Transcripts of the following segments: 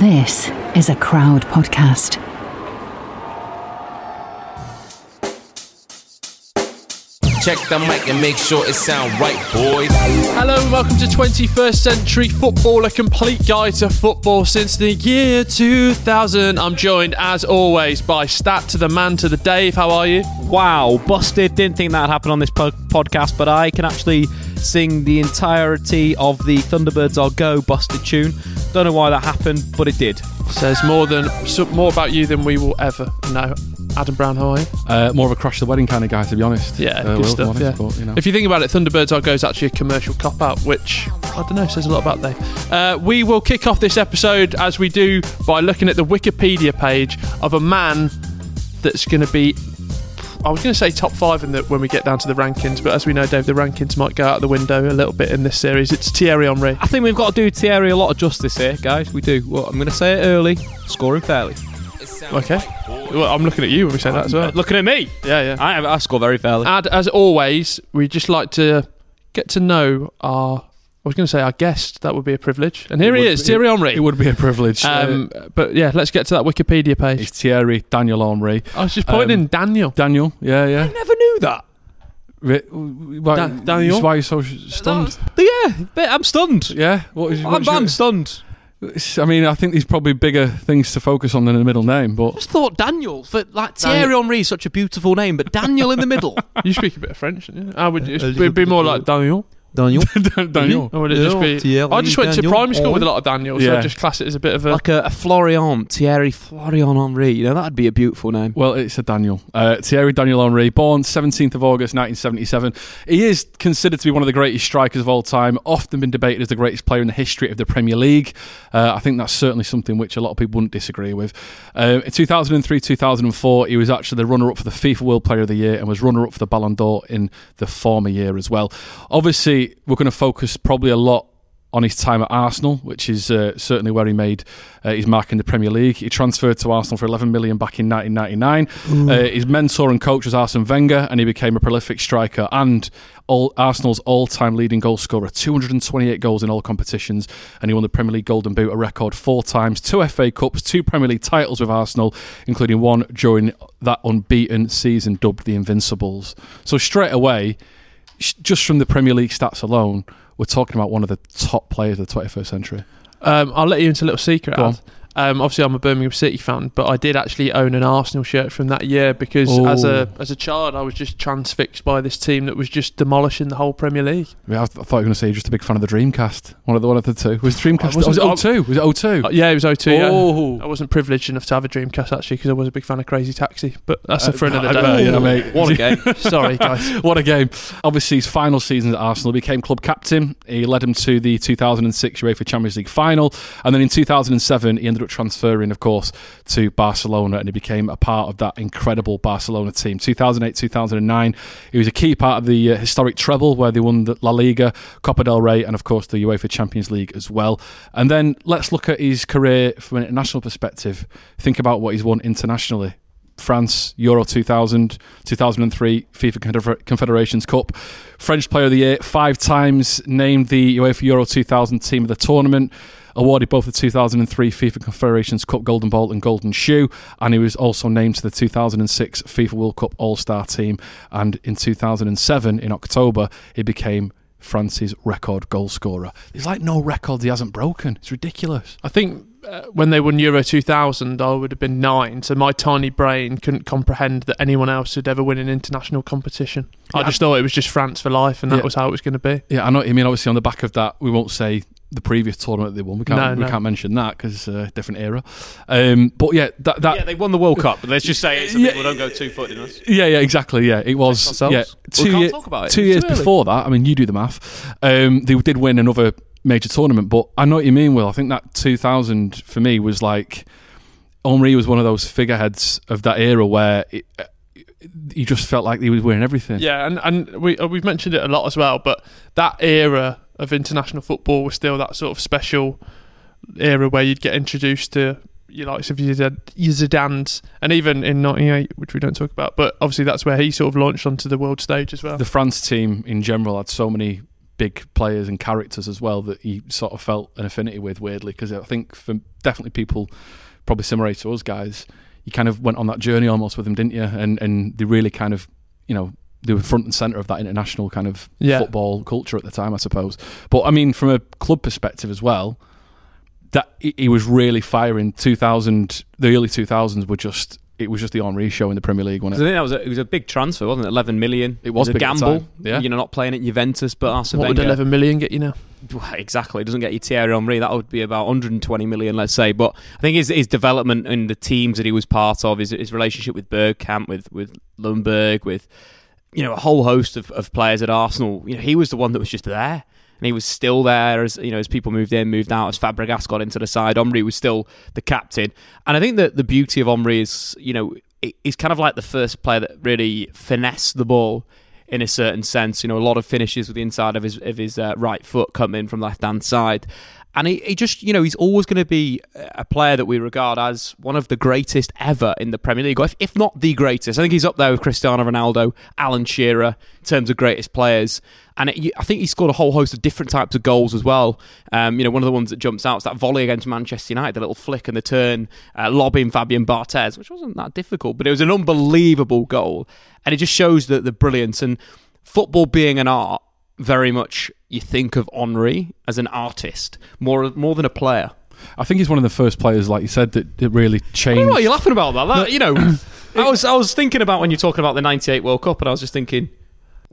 This is a crowd podcast. Check the mic and make sure it sound right, boys. Hello and welcome to 21st Century Football, a complete guide to football since the year 2000. I'm joined, as always, by Stat to the man to the Dave. How are you? Wow, busted. Didn't think that'd happen on this po- podcast, but I can actually sing the entirety of the Thunderbirds Are Go busted tune. Don't know why that happened, but it did. Says more than more about you than we will ever know. Adam Brown, how are you? Uh, more of a crush the wedding kind of guy, to be honest. Yeah, Uh, good Will, stuff. to be yeah. but, you know. If you think about it, Thunderbirds Are Go is actually a commercial cop out, which I don't know says a lot about Dave. Uh, we will kick off this episode as we do by looking at the Wikipedia page of a man that's going to be. I was going to say top five in the, when we get down to the rankings, but as we know, Dave, the rankings might go out the window a little bit in this series. It's Thierry Henry. I think we've got to do Thierry a lot of justice here, guys. We do. Well, I'm going to say it early. Scoring fairly. Okay. right. Well, I'm looking at you when we say that as well. Uh, looking at me. Yeah, yeah. I, I score very fairly. And as always, we just like to get to know our. I was going to say our guest. That would be a privilege. And here It he is, be- Thierry Henry. It would be a privilege. Um, uh, but yeah, let's get to that Wikipedia page. it's Thierry Daniel Henry. I was just pointing um, in Daniel. Daniel, yeah, yeah. I never knew that. Ri- Why, Da- Daniel? Why are you so sh- stunned? Yeah, but I'm stunned. Yeah, what is? I'm, your- I'm stunned. I mean, I think there's probably bigger things to focus on than a middle name, but I just thought Daniel. For like Thierry Henry is such a beautiful name, but Daniel in the middle. You speak a bit of French. don't? I would just, it'd be more like Daniel. Daniel, Daniel. Or would it just be? Thierry I just went to Daniel. primary school with a lot of Daniels, so I just class it as a bit of a. like a, a Florian Thierry Florian Henry. You know that'd be a beautiful name. Well, it's a Daniel. Uh, Thierry Daniel Henry, born 17th of August 1977. He is considered to be one of the greatest strikers of all time, often been debated as the greatest player in the history of the Premier League. Uh, I think that's certainly something which a lot of people wouldn't disagree with. Uh, in 2003 2004, he was actually the runner up for the FIFA World Player of the Year and was runner up for the Ballon d'Or in the former year as well. Obviously, we're going to focus probably a lot on his time at Arsenal, which is uh, certainly where he made uh, his mark in the Premier League. He transferred to Arsenal for 11 million back in 1999. Uh, his mentor and coach was Arsene Wenger, and he became a prolific striker and all Arsenal's all-time leading goal scorer, 228 goals in all competitions, and he won the Premier League Golden Boot a record four times, two FA Cups, two Premier League titles with Arsenal, including one during that unbeaten season dubbed the Invincibles. So straight away, just from the Premier League stats alone, we're talking about one of the top players of the 21st century. Um, I'll let you into a little secret. Go on. Ad. Um, obviously, I'm a Birmingham City fan, but I did actually own an Arsenal shirt from that year because Oh. as a as a child, I was just transfixed by this team that was just demolishing the whole Premier League. I, mean, I thought you were going to say you're just a big fan of the Dreamcast. One of the one of the two was Dreamcast. Was it wasn't- 02? Was it 02? Uh, yeah, it was 02. yeah. Oh. I wasn't privileged enough to have a Dreamcast actually because I was a big fan of Crazy Taxi, but that's Uh, for another I day. bet, yeah, mate. What a game. Sorry, guys. what a game. Obviously, his final season at Arsenal became club captain. He led him to the 2006 UEFA Champions League final. And then in 2007, he ended ended up transferring, of course, to Barcelona, and he became a part of that incredible Barcelona team. 2008, 2009, he was a key part of the uh, historic treble where they won the La Liga, Copa del Rey, and of course the UEFA Champions League as well. And then let's look at his career from an international perspective. Think about what he's won internationally. France, Euro 2000, 2003, FIFA Confederations Cup. French Player of the Year, five times named the UEFA Euro 2000 team of the tournament. Awarded both the 2003 FIFA Confederations Cup Golden Ball and Golden Shoe, and he was also named to the 2006 FIFA World Cup All Star team. And in 2007, in October, he became France's record goal scorer. There's like no record he hasn't broken. It's ridiculous. I think uh, when they won Euro 2000, I would have been nine, so my tiny brain couldn't comprehend that anyone else would ever win an international competition. Yeah, I just thought it was just France for life, and that yeah. was how it was going to be. Yeah, I know. I mean, obviously, on the back of that, we won't say the previous tournament they won. We can't no, we can't mention that because uh, different era. Um, but yeah, that, that yeah they won the World Cup. But let's just say it so yeah, people don't go two foot in us. Yeah, yeah, exactly. Yeah, it was. Yeah, two, year, two years before that. I mean, you do the math. Um, they did win another major tournament, but I know what you mean. Will I think that 2000 for me was like Henry was one of those figureheads of that era where. It, he just felt like he was winning everything. Yeah, and and we uh, we've mentioned it a lot as well, but that era of international football was still that sort of special era where you'd get introduced to your likes of your Zidane's, and even in '98, which we don't talk about, but obviously that's where he sort of launched onto the world stage as well. The France team in general had so many big players and characters as well that he sort of felt an affinity with weirdly because I think for definitely people probably similar to us guys you kind of went on that journey almost with them didn't you and and they really kind of you know they were front and center of that international kind of yeah. football culture at the time, I suppose. But I mean, from a club perspective as well, that he was really firing. Two thousand, the early two thousands were just. It was just the Henry show in the Premier League, wasn't it? I think that was a, it was a big transfer, wasn't it? Eleven million. It was, it was a gamble. Yeah, you know, not playing at Juventus, but Arsene what would eleven million get you now? Exactly. It doesn't get you Thierry Henry. That would be about 120 million, let's say. But I think his, his development in the teams that he was part of, his, his relationship with Bergkamp, with with Ljungberg, with you know, a whole host of, of players at Arsenal. You know, he was the one that was just there. And he was still there as you know as people moved in, moved out, as Fabregas got into the side. Henri was still the captain, and I think that the beauty of Henri is you know he's kind of like the first player that really finessed the ball in a certain sense. You know, a lot of finishes with the inside of his of his uh, right foot come in from left hand side, and he, he just, you know, he's always going to be a player that we regard as one of the greatest ever in the Premier League, if, if not the greatest. I think he's up there with Cristiano Ronaldo, Alan Shearer, in terms of greatest players. And it, I think he scored a whole host of different types of goals as well. Um, you know, one of the ones that jumps out is that volley against Manchester United, the little flick and the turn, uh, lobbing Fabien Barthez, which wasn't that difficult, but it was an unbelievable goal. And it just shows the, the brilliance. And football being an art, very much you think of Henri as an artist more more than a player. I think he's one of the first players, like you said, that, that really changed. what are you laughing about that? that you know, I was I was thinking about when you're talking about the '98 World Cup, and I was just thinking,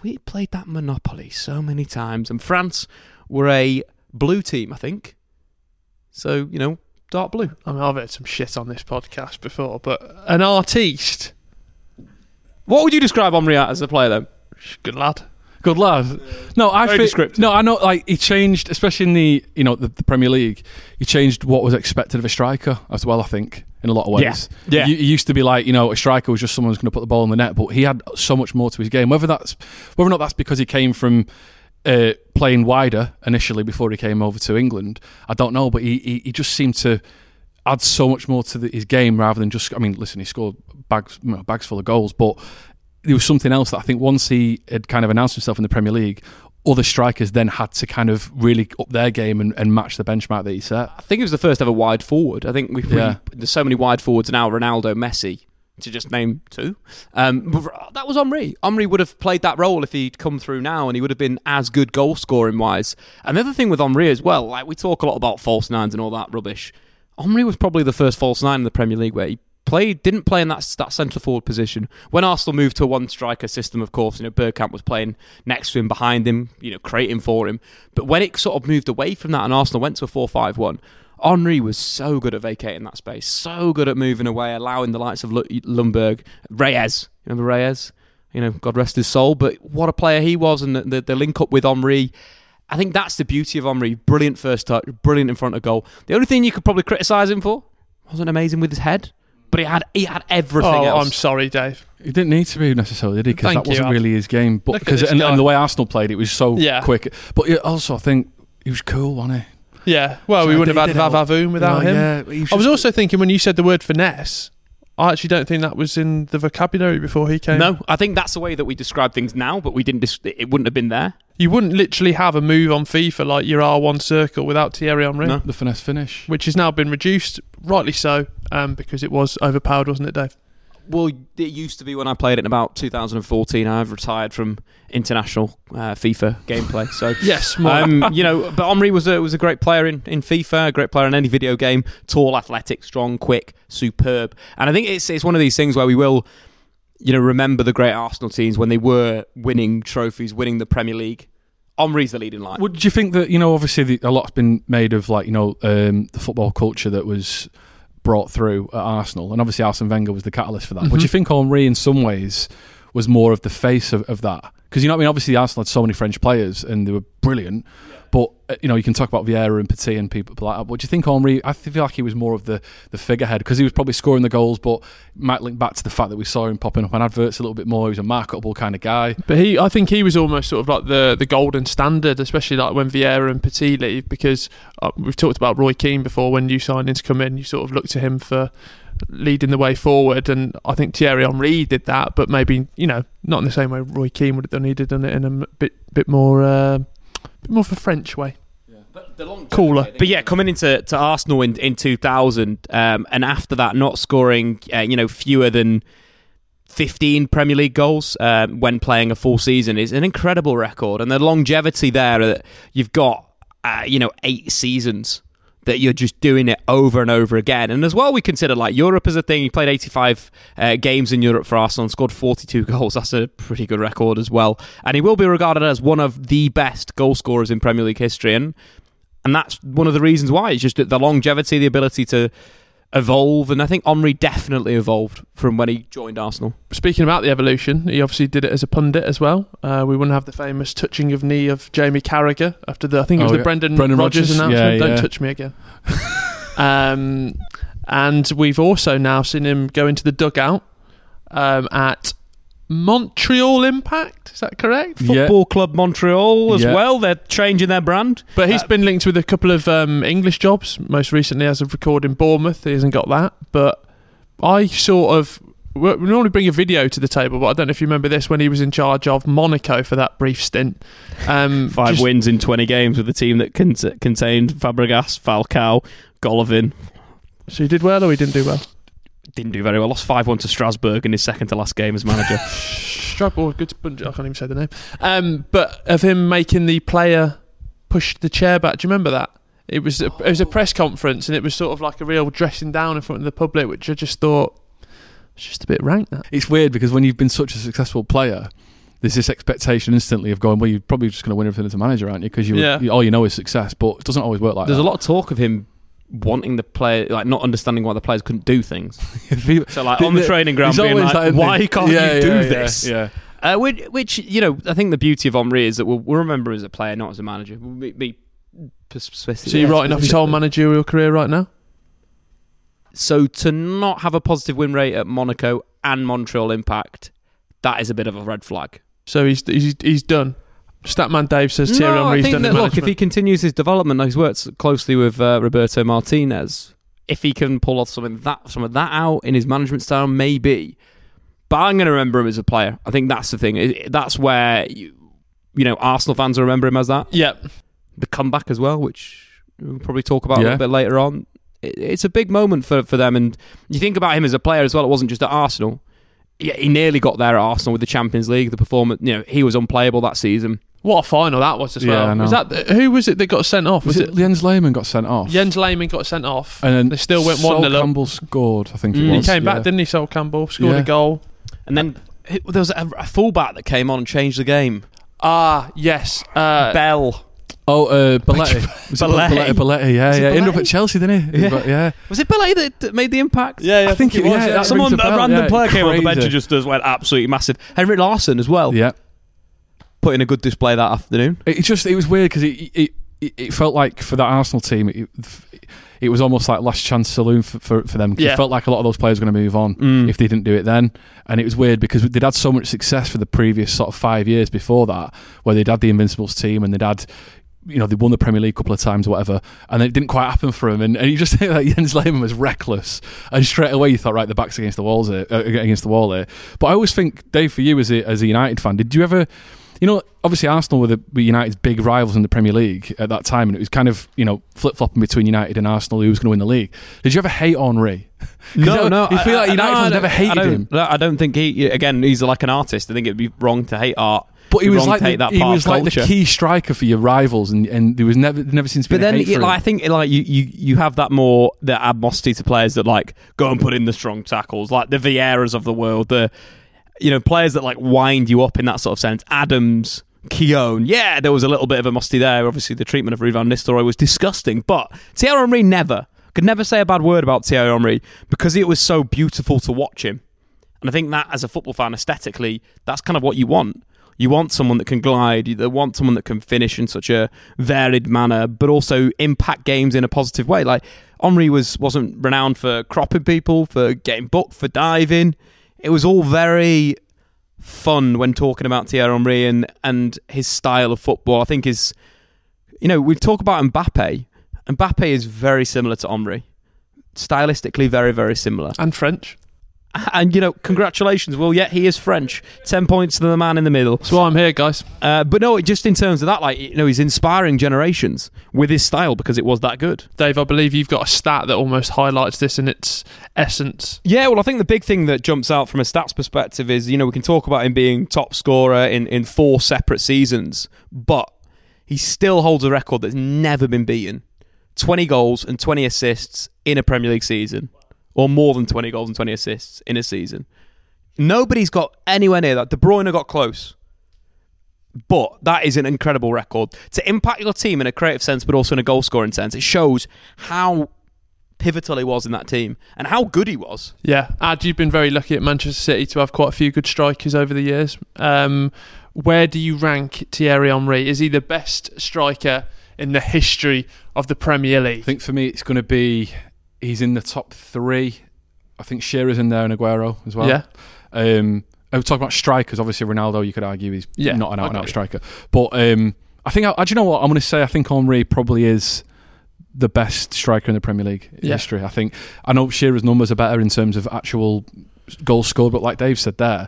we played that Monopoly so many times, and France were a blue team, I think. So you know, dark blue. I mean, I've heard some shit on this podcast before, but an artiste. What would you describe Henry as a player then? Good lad. Good lad. No, I think no, I know. Like he changed, especially in the you know the, the, Premier League. He changed what was expected of a striker as well. I think in a lot of ways. Yeah. yeah. He, used to be like you know a striker was just someone who's going to put the ball in the net, but he had so much more to his game. Whether that's whether or not that's because he came from. Uh, playing wider initially before he came over to England, I don't know, but he, he, he just seemed to add so much more to the, his game rather than just. I mean, listen, he scored bags you know, bags full of goals, but there was something else that I think once he had kind of announced himself in the Premier League, other strikers then had to kind of really up their game and, and match the benchmark that he set. I think it was the first ever wide forward. I think we've yeah. there's so many wide forwards now. Ronaldo, Messi, to just name two. Um, that was Henry. Henry would have played that role if he'd come through now, and he would have been as good goal scoring wise. Another thing with Henry as well, like we talk a lot about false nines and all that rubbish. Henry was probably the first false nine in the Premier League where he played didn't play in that that centre forward position. When Arsenal moved to a one striker system, of course, you know Bergkamp was playing next to him, behind him, you know, creating for him. But when it sort of moved away from that, and Arsenal went to a four-five-one. Henry was so good at vacating that space, so good at moving away, allowing the likes of Ljungberg, Reyes. Remember Reyes? You know, God rest his soul. But what a player he was, and the, the, link up with Henry. I think that's the beauty of Henry. Brilliant first touch, brilliant in front of goal. The only thing you could probably criticise him for wasn't amazing with his head, but he had he had everything Oh, else. I'm sorry, Dave. He didn't need to be necessarily, did he? Because Thank that wasn't you. really his game. But because and, and the way Arsenal played, it was so Yeah. quick. But also, I think he was cool, wasn't he? Yeah. Well, we wouldn't have had did help. Vavavoom without Yeah, him. yeah, he I was also thinking when you said the word finesse, I actually don't think that was in the vocabulary before he came. no, I think that's the way that we describe things now, but we didn't. Dis- it wouldn't have been there. You wouldn't literally have a move on FIFA like your R1 circle without Thierry Henry, No. the finesse finish. which has now been reduced, rightly so, um, because it was overpowered, wasn't it, Dave? Well, it used to be when I played it in about 2014. I've retired from international uh, FIFA gameplay, so Yes, more. um, you know, but Henri was a was a great player in, in FIFA, a great player in any video game. Tall, athletic, strong, quick, superb. And I think it's it's one of these things where we will, you know, remember the great Arsenal teams when they were winning trophies, winning the Premier League. Henri's the leading light. Would you think that you know? Obviously, the, a lot's been made of like you know um, the football culture that was brought through at Arsenal, and obviously Arsene Wenger was the catalyst for that. Mm-hmm. Would you think Henri, in some ways, was more of the face of, of that? Because you know, I mean, obviously Arsenal had so many French players, and they were brilliant. But uh, you know, you can talk about Vieira and Petit and people like that. But do you think Henri? I feel like he was more of the, the figurehead because he was probably scoring the goals, but might link back to the fact that we saw him popping up on adverts a little bit more. He was a marketable kind of guy. But he, I think he was almost sort of like the the golden standard, especially like when Vieira and Petit leave, because uh, we've talked about Roy Keane before. When new signings come in, you sort of look to him for leading the way forward, and I think Thierry Henry did that, but maybe you know not in the same way Roy Keane would have done. He'd have done it in a bit bit more uh, bit more of a French way, cooler. But yeah, coming into to Arsenal in, in 2000, um, and after that, not scoring, uh, you know, fewer than 15 Premier League goals um, when playing a full season is an incredible record. And the longevity there that you've got, uh, you know, eight seasons that you're just doing it over and over again. And as well, we consider like Europe as a thing. He played 85 uh, games in Europe for Arsenal and scored 42 goals. That's a pretty good record as well. And he will be regarded as one of the best goal scorers in Premier League history. And and that's one of the reasons why. It's just the longevity, the ability to evolve, and I think Henri definitely evolved from when he joined Arsenal. Speaking about the evolution, he obviously did it as a pundit as well. Uh, we wouldn't have the famous touching of knee of Jamie Carragher after the I think it was Oh, the yeah. Brendan, Brendan Rodgers, Rodgers, announcement. yeah, Don't yeah. touch me again. um, and we've also now seen him go into the dugout um, at Montreal Impact. Is that correct? Yeah. Football Club Montreal as Yeah. well. They're changing their brand. But he's been linked with a couple of um, English jobs. Most recently, as of recording, Bournemouth. He hasn't got that. But I sort of we we normally bring a video to the table, but I don't know if you remember this when he was in charge of Monaco for that brief stint. Um, Five just- wins in 20 games with a team that con- contained Fabregas, Falcao, Golovin. So he did well, or he didn't do well. Didn't do very well. Lost 5 1 to Strasbourg in his second to last game as manager. Strasbourg, Good. bunch- I can't even say the name. Um, but of him making the player push the chair back. Do you remember that? It was a, it was a press conference, and it was sort of like a real dressing down in front of the public, which I just thought it's just a bit rank. That. It's weird because when you've been such a successful player, there's this expectation instantly of going, well, you're probably just going to win everything as a manager, aren't you? Because you, Yeah. you, all you know is success, but it doesn't always work like There's that. There's a lot of talk of him wanting the player, like not understanding why the players couldn't do things. So, like on the training ground, being like, that, why can't Yeah, you do yeah, this? Yeah. Uh, which, which, you know, I think the beauty of Henri is that we'll, we'll remember as a player, not as a manager. We'll be, be So you're writing off his whole managerial career right now? So to not have a positive win rate at Monaco and Montreal Impact, that is a bit of a red flag. So he's he's, he's done. Statman Dave says Thierry no, I Henry's think done that, look, if he continues his development, he's worked closely with uh, Roberto Martinez. If he can pull off something that some of that out in his management style, maybe. But I'm going to remember him as a player. I think that's the thing. That's where you, you know Arsenal fans will remember him as that. Yep. The comeback as well, which we'll probably talk about a little bit later on. It's a big moment for for them, and you think about him as a player as well. It wasn't just at Arsenal. Yeah, he nearly got there at Arsenal with the Champions League. The performance, you know, he was unplayable that season. What a final that was as Yeah, well. I know. Was that who was it that got sent off? Was, it, Jens Lehmann got sent off? Jens Lehmann got sent off. and then they still went Sol one 0 up. Campbell scored, I think it Mm. He was. came yeah. back, didn't he? Sol Campbell scored Yeah. a goal. And then there was a, a fullback that came on and changed the game. Ah, yes. Uh, Bell. Oh, uh, Belletti. Was it Belletti. Belletti, Belletti, yeah, Was it yeah. Ended up Belletti? at Chelsea, didn't he? Yeah. But, yeah. Was it Bellet that that made the impact? yeah, I think it- was. yeah, that Someone, rings a a, bell, random yeah, player came off the bench crazy. and just, just went absolutely massive. Henrik Larsson as well. Yeah. Put in a good display that afternoon. It just it was weird because it, it it, it felt like for that Arsenal team, it, it was almost like last chance saloon for, for, for them. 'cause Yeah. It felt like a lot of those players were going to move on Mm. if they didn't do it then. And it was weird because they'd had so much success for the previous sort of five years before that, where they'd had the Invincibles team and they'd had. You know, they won the Premier League a couple of times or whatever, and it didn't quite happen for him. And, and you just think that Jens Lehmann was reckless, and straight away you thought, right, the back's against the walls here, uh, against the wall here. But I always think, Dave, for you as a, as a United fan, did you ever, you know, obviously Arsenal were, the, were United's big rivals in the Premier League at that time, and it was kind of you know flip flopping between United and Arsenal, who was going to win the league. Did you ever hate Henri? No, you, no. you feel I- like United no, I never hated don't- him. no, I don't think he. Again, he's like an artist. I think it'd be wrong to hate art. But he was like the, that he was like the key striker for your rivals, and, and there was never never seems to be But then, it, like, I think like you, you you have that more the animosity to players that like go and put in the strong tackles, like the Vieiras of the world, the you know players that like wind you up in that sort of sense. Adams, Keown, yeah, there was a little bit of a musty there. Obviously, the treatment of Ruud van Nistelrooy was disgusting, but Thierry Henry never could never say a bad word about Thierry Henry because it was so beautiful to watch him. And I think that as a football fan, aesthetically, that's kind of what you want. You want someone that can glide. You want someone that can finish in such a varied manner, but also impact games in a positive way. Like Henri was wasn't renowned for cropping people, for getting booked, for diving. It was all very fun when talking about Thierry Henry and and his style of football. I think is, you know, we talk about Mbappe. Mbappe is very similar to Henri, stylistically very very similar. and French. And you know, congratulations. Well, yeah, he is French. Ten points to the man in the middle. That's why I'm here, guys. Uh, but no, just in terms of that, like you know, he's inspiring generations with his style because it was that good. Dave, I believe you've got a stat that almost highlights this in its essence. Yeah, well, I think the big thing that jumps out from a stats perspective is you know we can talk about him being top scorer in in four separate seasons, but he still holds a record that's never been beaten: twenty goals and twenty assists in a Premier League season, or more than twenty goals and twenty assists in a season. Nobody's got anywhere near that. De Bruyne got close. But that is an incredible record. To impact your team in a creative sense, but also in a goal scoring sense, it shows how pivotal he was in that team and how good he was. Yeah, Ad, you've been very lucky at Manchester City to have quite a few good strikers over the years. Um, where do you rank Thierry Henry? Is he the best striker in the history of the Premier League? I think for me, it's going to be he's in the top three. I think Shearer's in there and Aguero as well. Yeah. Um, I was talking about strikers. Obviously, Ronaldo. You could argue he's Yeah, not an out and out striker. But um, I think. I, do you know what I'm going to say? I think Henri probably is the best striker in the Premier League Yeah. history. I think. I know Shearer's numbers are better in terms of actual goals scored, but like Dave said there,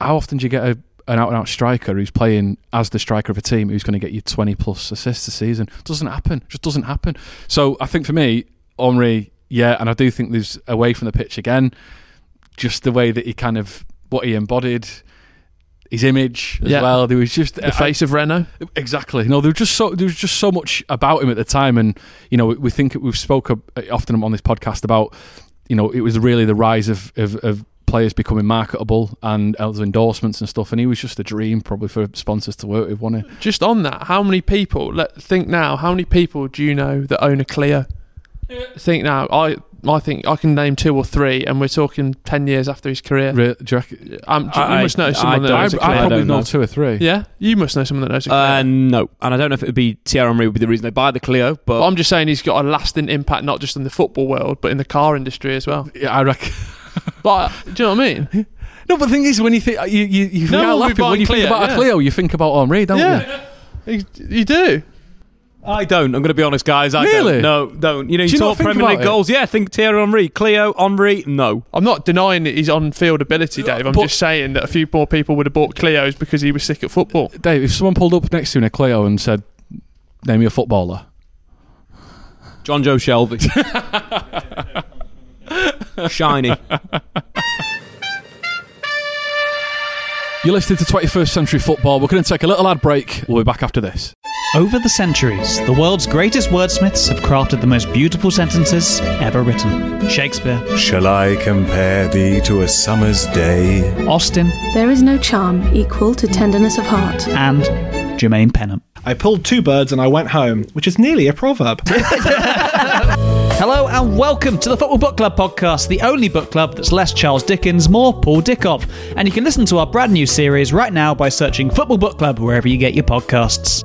how often do you get a an out and out striker who's playing as the striker of a team who's going to get you 20 plus assists a season. Doesn't happen. Just doesn't happen. So I think for me, Henri, yeah, and I do think there's away from the pitch again, just the way that he kind of what he embodied, his image as Yeah. well. There was just The face of Renault. Exactly. No, there was just so there was just so much about him at the time, and you know we, we think we've spoke often on this podcast about you know it was really the rise of of, of players becoming marketable and other endorsements and stuff, and he was just a dream probably for sponsors to work with, wasn't he? Just on that, how many people? Let think now. How many people do you know that own a Clio? Think now. I I think I can name two or three, and we're talking ten years after his career. Re- do you reckon- Um, do you, I- you must know I someone that don't- I, owns a I Clio. probably don't know know. two or three. yeah, you must know someone that knows a Clio. Uh, no, and I don't know if it would be Thierry Henry would be the reason they buy the Clio, but But I'm just saying he's got a lasting impact not just in the football world, but in the car industry as well. Yeah, I reckon. But do you know what I mean? No, but the thing is, when you think you you, you No, are we'll be laughing when you Clio, think about yeah. a Clio, you think about Henri, don't you? Yeah, you, you do. I don't. I'm going to be honest, guys. I Really? don't. No, don't. You know, Do you you not talk think Premier about League it? goals. Yeah, think Thierry Henry, Clio, Henry. No, I'm not denying his on-field ability, Dave. I'm But- just saying that a few more people would have bought Clios because he was sick at football. Dave, if someone pulled up next to you in a Clio and said, "Name me a footballer," Jonjo Shelvey, shiny. You're listening to 21st Century Football. We're going to take a little ad break. We'll be back after this. Over the centuries, the world's greatest wordsmiths have crafted the most beautiful sentences ever written. Shakespeare, Shall I compare thee to a summer's day? Austen, There is no charm equal to tenderness of heart. and Jermaine Pennant. I pulled two birds and I went home, which is nearly a proverb. Hello and welcome to the Football Book Club podcast, the only book club that's less Charles Dickens, more Paul Dickov. And you can listen to our brand new series right now by searching Football Book Club wherever you get your podcasts.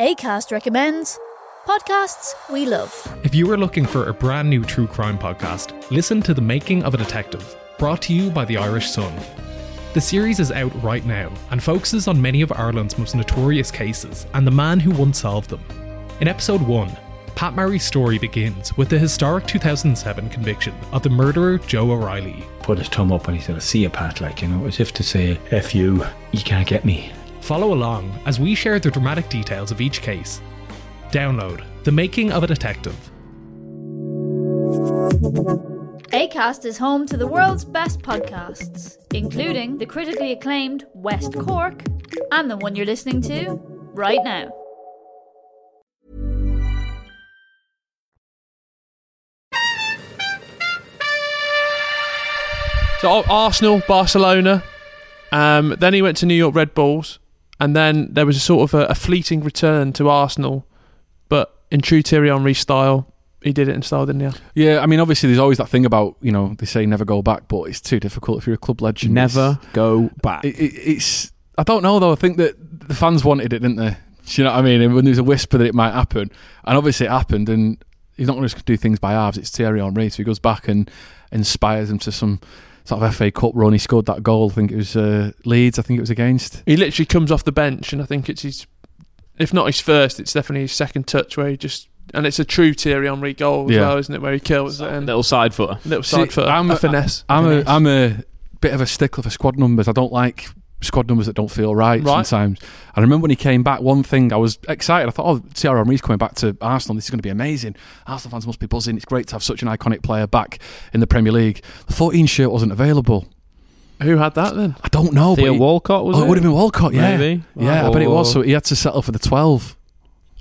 ACAST recommends podcasts we love. If you are looking for a brand new true crime podcast, listen to The Making of a Detective, brought to you by the Irish Sun. The series is out right now and focuses on many of Ireland's most notorious cases and the man who once solved them. In episode 1, Pat Murray's story begins with the historic 2007 conviction of the murderer Joe O'Reilly. Put his thumb up and he said, See you, Pat, like, you know, as if to say, F you, you can't get me. Follow along as we share the dramatic details of each case. Download The Making of a Detective. ACAST is home to the world's best podcasts, including the critically acclaimed West Cork and the one you're listening to right now. So Arsenal, Barcelona. Um, then he went to New York Red Bulls, and then there was a sort of a, a fleeting return to Arsenal, but in true Thierry Henry style, he did it in style, didn't he? Yeah, I mean, obviously, there's always that thing about you know they say never go back, but it's too difficult if you're a club legend. Never It's- go back. It, it, it's I don't know though. I think that the fans wanted it, didn't they? Do you know what I mean? And when there was a whisper that it might happen, and obviously it happened, and he's not going to do things by halves. It's Thierry Henry, so he goes back and inspires him to some sort of FA Cup run. He scored that goal. I think it was uh, Leeds. I think it was against. He literally comes off the bench, and I think it's his, if not his first, it's definitely his second touch where he just, and it's a true Thierry Henry goal as Yeah. well, isn't it? Where he kills it and little side footer, little side See, foot, I'm a finesse. I'm finesse. a I'm a bit of a stickler for squad numbers. I don't like squad numbers that don't feel right, Right. sometimes. And I remember when he came back, one thing I was excited. I thought, oh, Thierry Henry's coming back to Arsenal. This is going to be amazing. Arsenal fans must be buzzing. It's great to have such an iconic player back in the Premier League. The 14 shirt wasn't available. Who had that then? I don't know. Theo but he- Walcott was oh, it? it would have been Walcott. Yeah, Maybe. yeah. I bet it was. So he had to settle for the 12.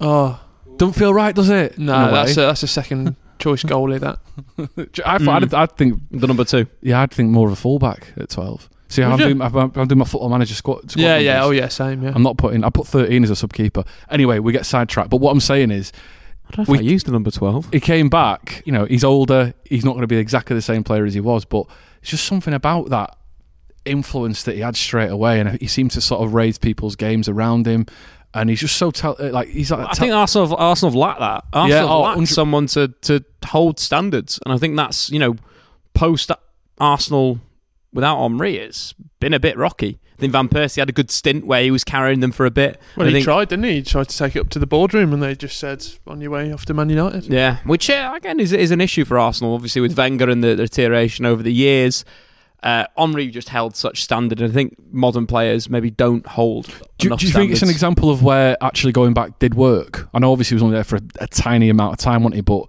Oh Don't feel right, does it? no, a that's a, that's a second choice goalie. That I, Mm. I'd, I'd think the number two. Yeah, I'd think more of a fullback at 12. See, I'm doing, I'm, I'm doing my football manager squad. squad yeah, yeah, oh yeah, same. Yeah, I'm not putting. I put 13 as a subkeeper. Anyway, we get sidetracked. But what I'm saying is, I don't know We- I used the number twelve. he came back. You know, he's older. He's not going to be exactly the same player as he was. But it's just something about that influence that he had straight away, and he seemed to sort of raise people's games around him. And he's just so tel- uh, like he's like. I tel- think Arsenal have, Arsenal have lacked that. Arsenal oh, have lacked 100 someone to, to hold standards, and I think that's you know post Arsenal without Henri, it's been a bit rocky. I think Van Persie had a good stint where he was carrying them for a bit. well, I he think, tried, didn't he? He tried to take it up to the boardroom, and they just said, "On your way off to Man United." Yeah, which uh, again is is an issue for Arsenal, obviously with Wenger and the, the deterioration over the years. Uh, Henri just held such standard, and I think modern players maybe don't hold. do, enough do you think it's an example of where actually going back did work? I know obviously he was only there for a, a tiny amount of time, wasn't he? But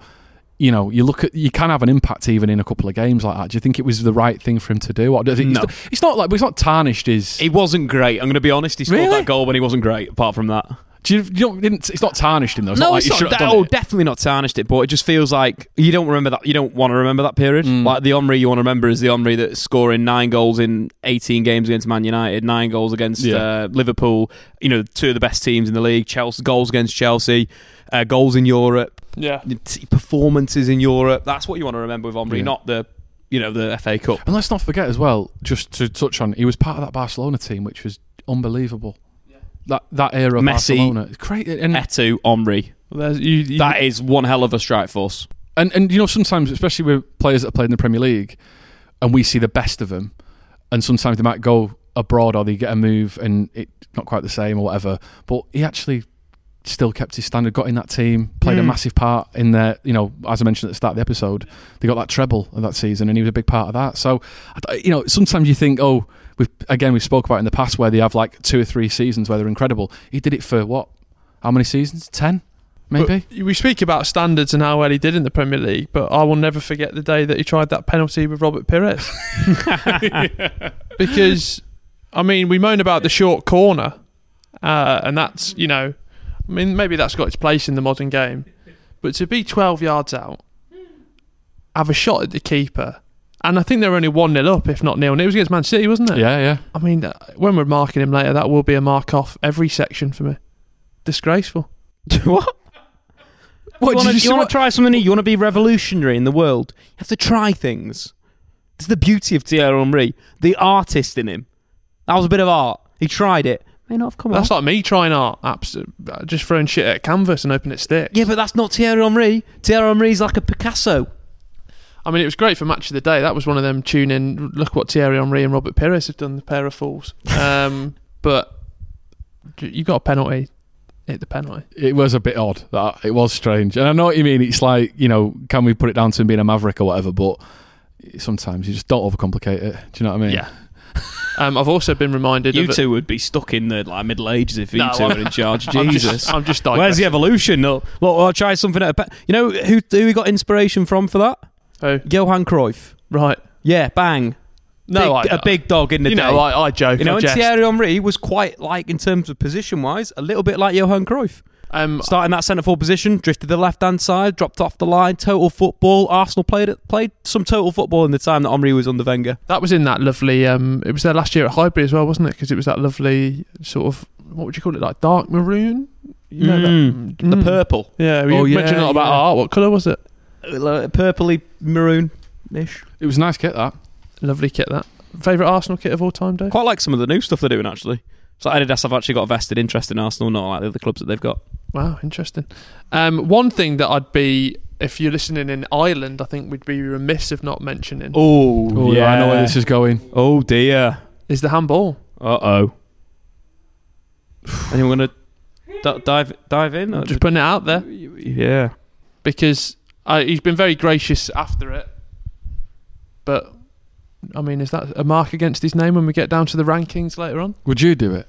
you know, you look at you can have an impact even in a couple of games like that. Do you think it was the right thing for him to do? Or do you No. it's, not, it's not like, it's not tarnished his. He wasn't great. I'm going to be honest. He scored Really? that goal when he wasn't great. Apart from that, Do you, you don't, didn't, it's not tarnished him though. It's no, not like it's you not. have done oh, it. definitely not tarnished it, but it just feels like you don't remember that. You don't want to remember that period. Mm. Like the Henri you want to remember is the Henri that's scoring nine goals in 18 games against Man United, nine goals against Yeah. uh, Liverpool. You know, two of the best teams in the league. Chelsea goals against Chelsea, uh, goals in Europe, Yeah, t- performances in Europe. That's what you want to remember with Henri, Yeah. not the you know the FA Cup. And let's not forget as well, just to touch on, he was part of that Barcelona team, which was unbelievable. That that era of Messi, Barcelona, it's great. And Eto'o, Henri. there's, you, you, That is one hell of a strike force. and and you know sometimes, especially with players that played in the Premier League, and we see the best of them, and sometimes they might go abroad or they get a move and it's not quite the same or whatever. But he actually still kept his standard, got in that team, played a Mm. massive part in their, you know, as I mentioned at the start of the episode, they got that treble of that season, and he was a big part of that. So, I- you know, sometimes you think, oh, we've again we spoke about in the past where they have like two or three seasons where they're incredible. He did it for what? How many seasons? Ten, maybe. But we speak about standards and how well he did in the Premier League, but I will never forget the day that he tried that penalty with Robert Pires. because, I mean, we moan about the short corner, uh, and that's, you know, I mean, maybe that's got its place in the modern game, but to be 12 yards out, have a shot at the keeper, and I think they're only 1 0 up, if not nil. And it was against Man City, wasn't it? Yeah, yeah. I mean, uh, when we're marking him later, that will be a mark off every section for me. Disgraceful. what? What, you want you to want to try something new? You want to be revolutionary in the world? You have to try things. It's the beauty of Thierry Henry, the artist in him. That was a bit of art. He tried it. May not have come out. That's out. like me trying art, abs- uh, just throwing shit at a canvas and hoping it sticks. yeah, but that's not Thierry Henry. Thierry Henry's like a Picasso. I mean, it was great for match of the day. That was one of them tune in. Look what Thierry Henry and Robert Pires have done. The pair of fools. Um, but you got a penalty. Hit the penalty. It was a bit odd. That it was strange, and I know what you mean. It's like you know, can we put it down to him being a maverick or whatever? But sometimes you just don't overcomplicate it. Do you know what I mean? Yeah. Um, I've also been reminded. You of two would be stuck in the like Middle Ages if you No, two I'm- were in charge. I'm just- Jesus, I'm just Where's the evolution? No, look, I'll try something. At a pe- you know who who we got inspiration from for that? Who? Johan Cruyff. Right. Yeah, bang. No, big, I- a big dog in the you day. know, I, I joke. you know, I and jest. Thierry Henry was quite like in terms of position wise, a little bit like Johan Cruyff. Um, Starting that centre forward position, drifted to the left hand side, dropped off the line, total football. Arsenal played it, played some total football in the time that Henry was under Wenger. That was in that lovely. Um, it was there last year at Highbury as well, wasn't it? Because it was that lovely sort of what would you call it, like dark maroon? You know Mm, that, the Mm. purple. Yeah, we Oh, yeah, mentioned a lot about yeah. art. What colour was it? Like purpley maroon ish. It was a nice kit that. Lovely kit. That favorite Arsenal kit of all time, Dave. Quite like some of the new stuff they're doing actually. So Adidas have actually got a vested interest in Arsenal, not like the other clubs that they've got. Wow, interesting. Um, one thing that I'd be, if you're listening in Ireland, I think we'd be remiss if not mentioning Oh, Oh, yeah. I know where this is going. Oh dear. is the handball. Uh oh. Anyone gonna d- dive dive in? Or Just putting it out there yeah. because uh, he's been very gracious after it. But I mean, is that a mark against his name when we get down to the rankings later on? Would you do it?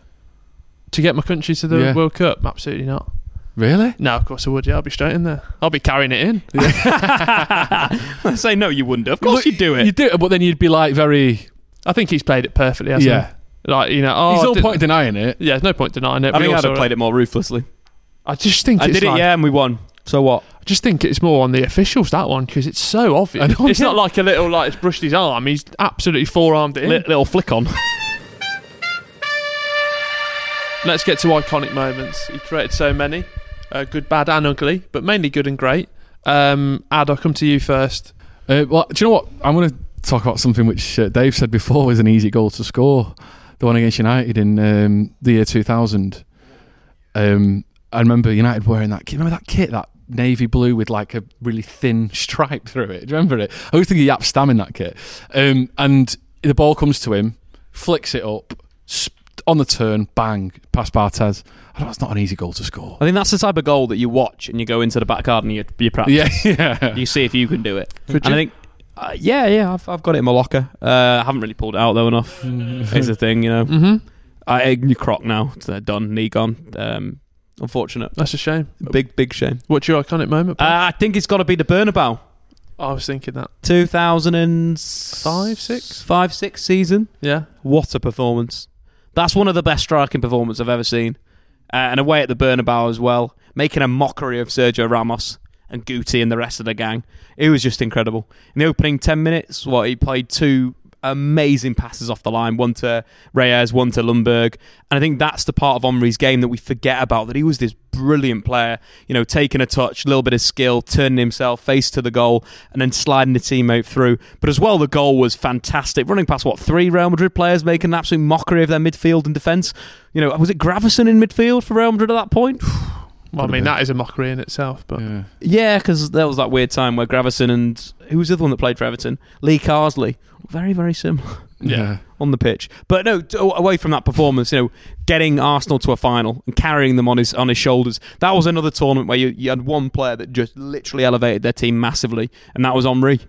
To get my country to the Yeah. World Cup? Absolutely not. Really? No, of course I would. Yeah, I'll be straight in there. I'll be carrying it in. I say no, you wouldn't. Of course you'd do it. You do it, but then you'd be like very. I think he's played it perfectly. Hasn't Yeah. he? Like you know, oh, There's no did- point denying it. Yeah, there's no point denying it. I We think I'd have played it more ruthlessly. I just think I it's did it, like- yeah, and we won. So what? I just think it's more on the officials that one because it's so obvious. I know, it's yeah. not like a little like it's brushed his arm. He's absolutely forearmed it in. Li- little flick on. Let's get to iconic moments. He created so many, uh, good, bad, and ugly, but mainly good and great. Um, Ad, I'll come to you first. Uh, well, do you know what? I'm going to talk about something which uh, Dave said before was an easy goal to score. The one against United in um, the year 2000. Um, I remember United wearing that kit. Remember that kit, that navy blue with like a really thin stripe through it. Do you remember it? I always think of Jaap Stam in that kit. Um, and the ball comes to him, flicks it up, sp- on the turn, bang, past Barthez. I don't, it's not an easy goal to score. I think that's the type of goal that you watch and you go into the back garden and you, you practice. Yeah, yeah. You see if you can do it. Could and you? I think, uh, yeah, yeah, I've, I've got it in my locker. Uh, I haven't really pulled it out though enough. It's the thing, you know. Mm-hmm. I you croc now. It's uh, done. Knee gone. Um, unfortunate. That's a shame. Big big shame. What's your iconic moment? Uh, I think it's got to be the Bernabeu. I was thinking that. 2005, six? five, six season. Yeah. What a performance! That's one of the best striking performances I've ever seen, uh, and away at the Bernabeu as well, making a mockery of Sergio Ramos and Guti and the rest of the gang. It was just incredible. In the opening ten minutes, what he played two amazing passes off the line, one to Reyes, one to Ljungberg, and I think that's the part of Henri's game that we forget about. That he was this brilliant player, you know, taking a touch, a little bit of skill, turning himself face to the goal, and then sliding the teammate through. But as well, the goal was fantastic. Running past what three Real Madrid players, making an absolute mockery of their midfield and defence. You know, was it Gravesen in midfield for Real Madrid at that point? Well, I mean, that is a mockery in itself, but Yeah. Yeah, because there was that weird time where Gravesen and who was the other one that played for Everton? Lee Carsley. Very, very similar Yeah. on the pitch. But no, t- away from that performance, you know, getting Arsenal to a final and carrying them on his on his shoulders. That was another tournament where you, you had one player that just literally elevated their team massively, and that was Henri.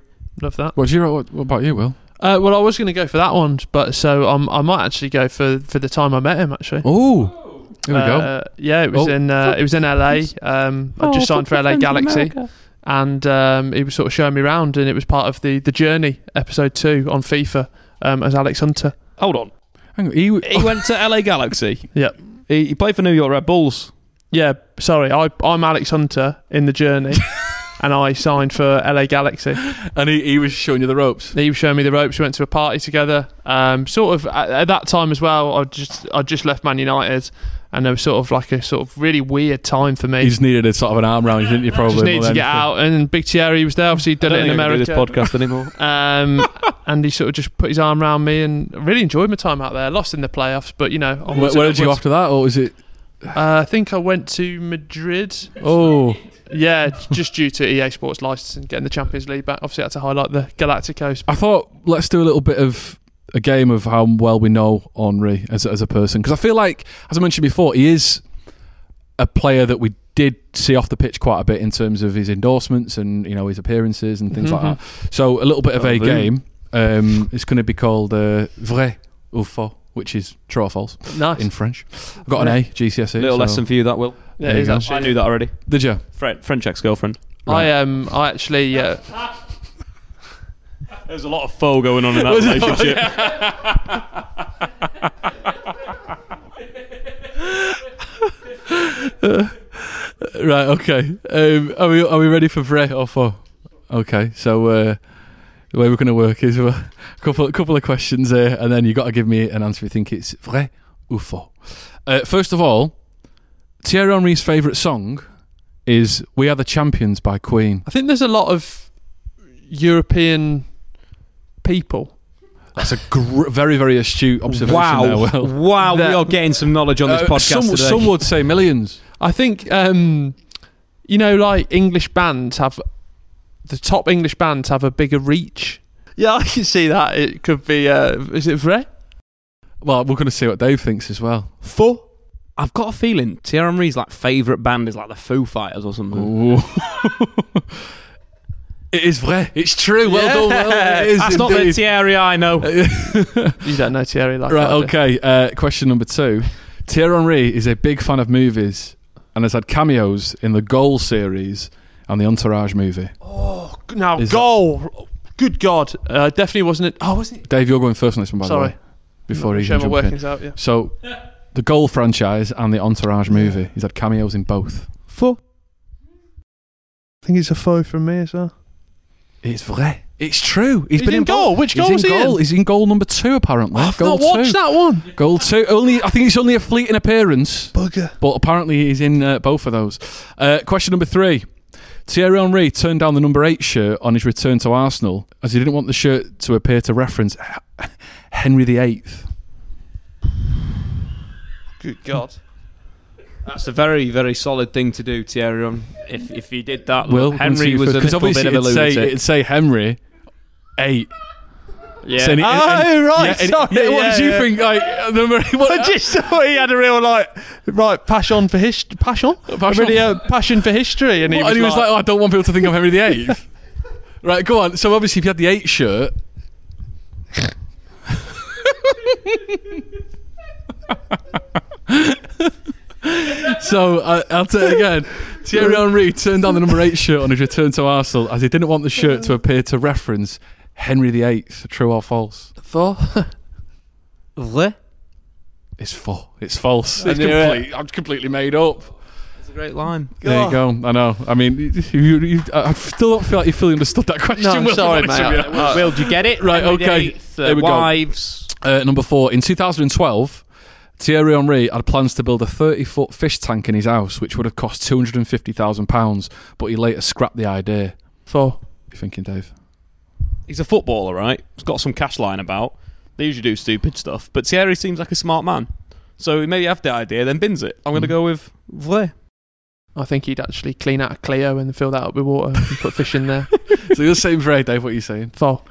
love that. What, do you, what, what about you, Will? Uh, well, I was going to go for that one, but so um, I might actually go for for the time I met him. Actually, Oh, here we go. Uh, yeah, it was Oh. in uh, it was in LA. Um, I Oh, just signed for LA Galaxy, and um, he was sort of showing me around, and it was part of the the journey episode two on FIFA um, as Alex Hunter. Hold on, Hang on, he, he went to LA Galaxy. Yep. He, he played for New York Red Bulls. Yeah, sorry, I, I'm Alex Hunter in the journey, and I signed for LA Galaxy. And he, he was showing you the ropes. He was showing me the ropes. We went to a party together. Um, sort of at, at that time as well. I just I just left Man United, and there was sort of like a sort of really weird time for me. He just needed a sort of an arm round, you, didn't you? Probably just needed to get out, and Big Thierry was there. Obviously, he'd done I it in don't think I America. do this podcast anymore. Um, and he sort of just put his arm around me, and really enjoyed my time out there. Lost in the playoffs, but you know, Where, where and did you go after that, or was it? Uh, I think I went to Madrid. Oh, Yeah, just due to EA Sports licensing, getting the Champions League back. Obviously, I had to highlight the Galacticos. I thought let's do a little bit of a game of how well we know Henri as a, as a person because I feel like, as I mentioned before, he is a player that we did see off the pitch quite a bit in terms of his endorsements and you know his appearances and things Mhm. like that. So a little bit of a game. Um, it's going to be called uh, vrai ou faux, which is true or false Nice. in French. I've got an A GCSE. Little so- lesson for you, that will. Yeah, There it you go. actually. I knew that already. Did you? French, French ex-girlfriend. I um, I actually. Uh, There's a lot of faux going on in that Was it? relationship. Right. Okay. Um, are we are we ready for vrai or faux? Okay. So uh, the way we're going to work is uh, a couple a couple of questions here, and then you got to give me an answer. If you think it's vrai ou faux. Uh, first of all, Thierry Henry's favourite song is "We Are the Champions" by Queen. I think there's a lot of European people. That's a gr- very very astute observation. Wow. There, Will. Wow, That- we are getting some knowledge on this Uh, podcast some, today. some would say millions. I think, um, you know, like English bands have the top English bands have a bigger reach. Yeah, I can see that. It could be. Uh, is it vrai? Well, we're going to see what Dave thinks as well. Faux. I've got a feeling Thierry Henry's like favourite band is like the Foo Fighters or something. Ooh. it is vrai. It's true. Well done. Well, it is That's not the indeed. Thierry I know. You don't know Thierry like right. that, do? Okay. Uh, question number two. Thierry Henry is a big fan of movies and has had cameos in the Goal series and the Entourage movie. Oh, now Is goal. Good God! Uh, definitely wasn't it? Oh, wasn't it? Dave, you're going first on this one, by Sorry. the way. Before he Show can my in. workings out. Yeah. So, the Goal franchise and the Entourage movie. He's had cameos in both. Faux. I think it's a faux from me as well. It's vrai. It's true. He's He's been in in goal. both. Which He's goal in was he in? He's in goal number two, apparently. I've goal not watched two. that one. Goal two. Only I think it's only a fleeting appearance. Bugger. But apparently he's in uh, both of those. Uh, question number three. Thierry Henry turned down the number eight shirt on his return to Arsenal as he didn't want the shirt to appear to reference Henry VIII. Good God. That's a very, very solid thing to do, Thierry. If if he did that, Will Henry was a little obviously bit of a it'd say, lunatic. it'd say Henry eight. yeah. So, and- ah, and- Oh, right, Yeah, and- sorry, yeah, what yeah, did you yeah. think? Like number what, I just thought he had a real like right passion for history. Passion. Passion? Really a passion for history, and he What, was, and he was like, like, "Oh, I don't want people to think I'm Henry VIII." right, go on. So obviously, if you had the eight shirt, so uh, I'll tell you again. Thierry Henry turned down the number eight shirt on his return to Arsenal as he didn't want the shirt to appear to reference Henry VIII. True or false? "For Vrai? It's false. It's false. It's knew it. complete, I'm completely made up. It's a great line. There you go. I know. I mean, you, you, you, I still don't feel like you fully understood that question. No, I'm Will, sorry, to be honest mate. with you. Will, do you get it? Right, Henry okay. VIII, uh, There we go. wives. Uh, number four. In 2012, Thierry Henry had plans to build a 30 foot fish tank in his house, which would have cost £250,000, but he later scrapped the idea. for What are you thinking, Dave? He's a footballer, right? He's got some cash lying about. They usually do stupid stuff, but Thierry seems like a smart man. So he maybe have the idea, then bins it. I'm going to Mm. go with vrai. I think he'd actually clean out a Clio and fill that up with water and put fish in there. so you're saying Vrai, Dave, what are you saying? For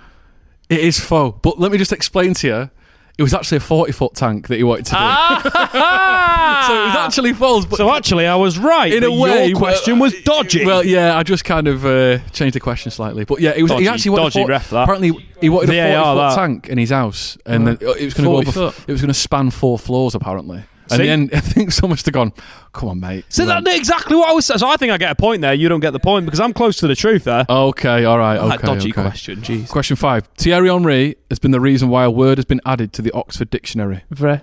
It is faux. But let me just explain to you. It was actually a 40 foot tank that he wanted to do. Ah! so it was actually false. But So actually, I was right. in a way, your question well, was dodgy. Well, yeah, I just kind of uh, changed the question slightly, but yeah, it was. he actually wanted dodgy a 40, ref, that. Apparently, he wanted a VAR, forty foot that. tank in his house, and Right. then it was going to go 40 over. foot. It was going to span four floors, apparently. And See? then I think someone must have gone, "Come on, mate." so You that's exactly what I was. Saying. So I think I get a point there. You don't get the point because I'm close to the truth there. Okay, all right, Oh, that okay, dodgy okay. question. Jeez. Question five: Thierry Henry has been the reason why a word has been added to the Oxford Dictionary. vrai.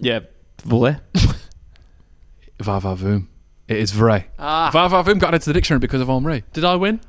Yeah, vrai. Va va voom. It is vrai. Ah. Va va voom got added to the dictionary because of Henri. Did I win?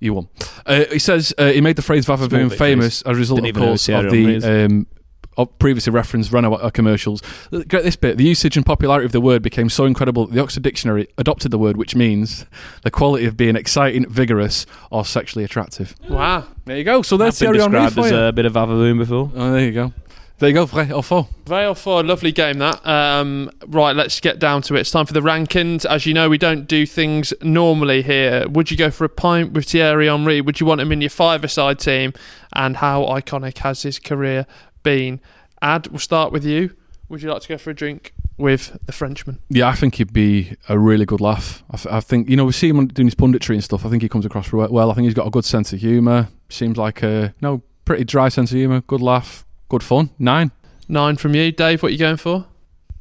You won. Uh, he says uh, he made the phrase va va voom famous as a result, Didn't of course, of the um, of previously referenced Renault uh, commercials. Get this bit: the usage and popularity of the word became so incredible that the Oxford Dictionary adopted the word, which means the quality of being exciting, vigorous, or sexually attractive. Wow. There you go. So I've there's been described as a bit of Avavoom before. Oh, there you go. There you go. Vrai or faux? Vale for a lovely game that. Um, right, let's get down to it. It's time for the rankings. As you know, we don't do things normally here. Would you go for a pint with Thierry Henry? Would you want him in your five-a-side team? And how iconic has his career been? Ad, we'll start with you. Would you like to go for a drink with the Frenchman? Yeah, I think he'd be a really good laugh. I, th- I think you know we see him doing his punditry and stuff. I think he comes across well. I think he's got a good sense of humour. Seems like a no pretty dry sense of humour. Good laugh, good fun. Nine. Nine from you, Dave. What are you going for?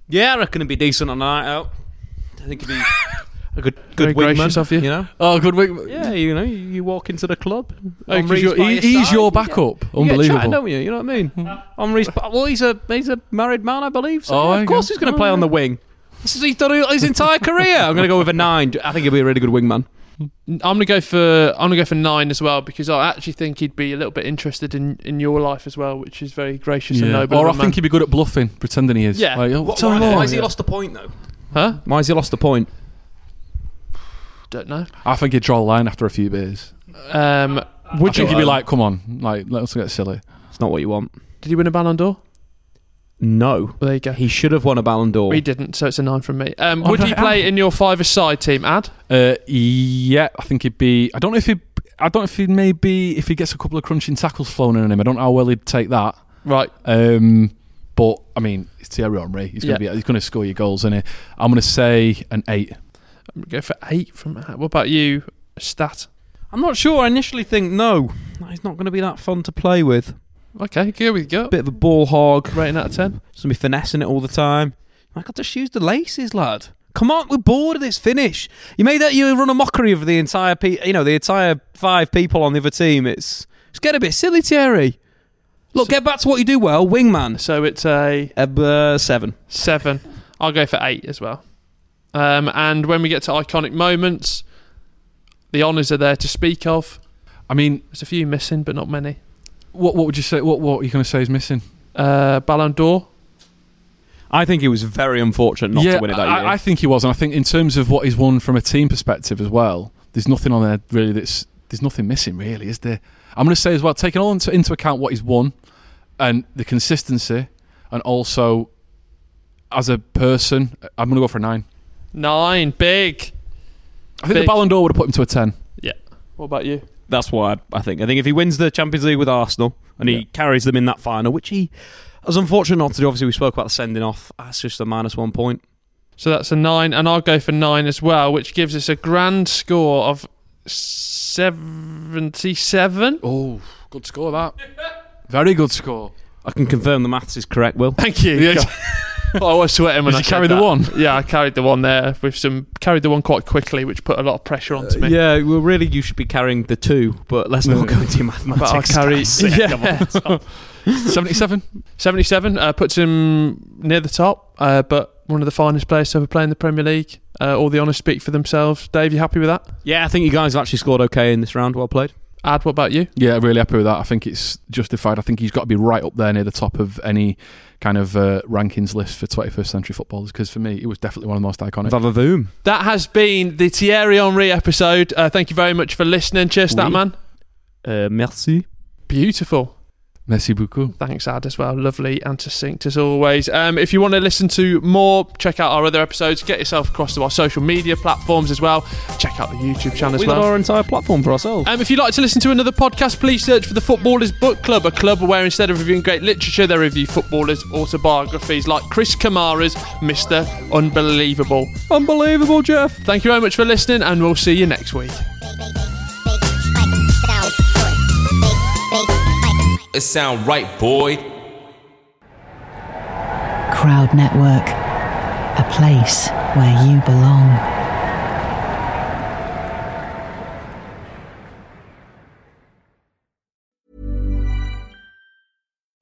Yeah, I reckon it'd be decent on a night out. I think it'd be a good Very good wingman, gracious of you. You know? Oh, good week. Yeah, you know, you, you walk into the club. Oh, 'cause Henri's you're- by he- he's side, your you get- backup. you get Unbelievable. chatting, don't you? You know what I mean? Hmm. Henri's well, he's a he's a married man, I believe. So Oh, yeah, of you course go. he's going to play on the wing. This is he's done his entire career. I'm going to go with a nine. I think he'll be a really good wingman. Hmm. I'm gonna go for I'm gonna go for nine as well because I actually think he'd be a little bit interested in, in your life as well, which is very gracious and noble. Or I of a think he'd be good at bluffing, pretending he is. Yeah. Like, oh, What- tell why, him why has he Yeah. lost the point though? Huh? Why has he lost the point? Don't know. I think he'd draw a line after a few beers. Um, I would think you? he'd be like, "Come on, like let's get silly." It's not what you want. Did he win a Ballon d'Or? No. Well, there you go. He should have won a Ballon d'Or. He didn't, so it's a nine from me. Um, Oh, would he play in your five-a-side team, Ad? Uh, yeah, I think he'd be. I don't know if he. I don't know if he maybe if he gets a couple of crunching tackles flown in on him. I don't know how well he'd take that. Right. Um, but I mean, it's Thierry Henry. He's gonna Yeah. be. He's gonna score your goals, is he? I'm gonna say an eight. I'm gonna go for eight from Ad. What about you, Stat? I'm not sure. I initially think no. He's not going to be that fun to play with. Okay, here we go. Bit of a ball hog. Rating out of ten. Just gonna be finessing it all the time. I got to shoes the laces, lad. Come on, we're bored of this finish. You made that. You run a mockery of the entire, pe- you know, the entire five people on the other team. It's it's getting a bit silly, Thierry. Look, get back to what you do well, wingman. So it's a Uh, seven. seven. I'll go for eight as well. Um, and when we get to iconic moments, the honours are there to speak of. I mean, There's a few missing, but not many. what what would you say? What what are you gonna say is missing? Uh, Ballon d'Or. I think he was very unfortunate not yeah, to win it that I, year. I think he was, and I think in terms of what he's won from a team perspective as well, there's nothing on there really that's there's nothing missing really, is there? I'm going to say as well, taking all into, into account what he's won and the consistency, and also as a person, I'm going to go for a nine. Nine. Big. I think Big. the Ballon d'Or would have put him to a ten. Yeah. What about you? That's why I think. I think if he wins the Champions League with Arsenal and he Yeah. carries them in that final, which he was unfortunate not to do. Obviously, we spoke about the sending off. That's just a minus one point. So that's a nine, and I'll go for nine as well, which gives us a grand score of seventy-seven. Oh, good score that. Very good score. I can confirm the maths is correct. Will Thank you. Yeah. I was sweating when Did I you said carry the that. one? Yeah, I carried the one there with some carried the one quite quickly, which put a lot of pressure onto me. Yeah, well, really, you should be carrying the two, but let's not go into your mathematics. But I'll carry That's it, on. yeah. 77. 77 uh, puts him near the top, uh, but one of the finest players to ever play in the Premier League. Uh, all the honours speak for themselves. Dave, you happy with that? Yeah, I think you guys have actually scored okay in this round. Well played. Ad, what about you? Yeah, really happy with that. I think it's justified. I think he's got to be right up there near the top of any kind of uh, rankings list for 21st century footballers because for me, it was definitely one of the most iconic. Vavavoom. That has been the Thierry Henry episode. Uh, thank you very much for listening. Cheers, that man. Uh, merci. Beautiful. Merci beaucoup. Thanks, Ad, as well. Lovely and succinct as always. Um, if you want to listen to more, check out our other episodes. Get yourself across to our social media platforms as well. Check out the YouTube channel as We well. got our entire platform for ourselves. Um, if you'd like to listen to another podcast, please search for the Footballers Book Club, a club where instead of reviewing great literature, they review footballers' autobiographies like Chris Kamara's Mr. Unbelievable. Unbelievable, Jeff. Thank you very much for listening, and we'll see you next week. It sound right, boy. Crowd Network, a place where you belong.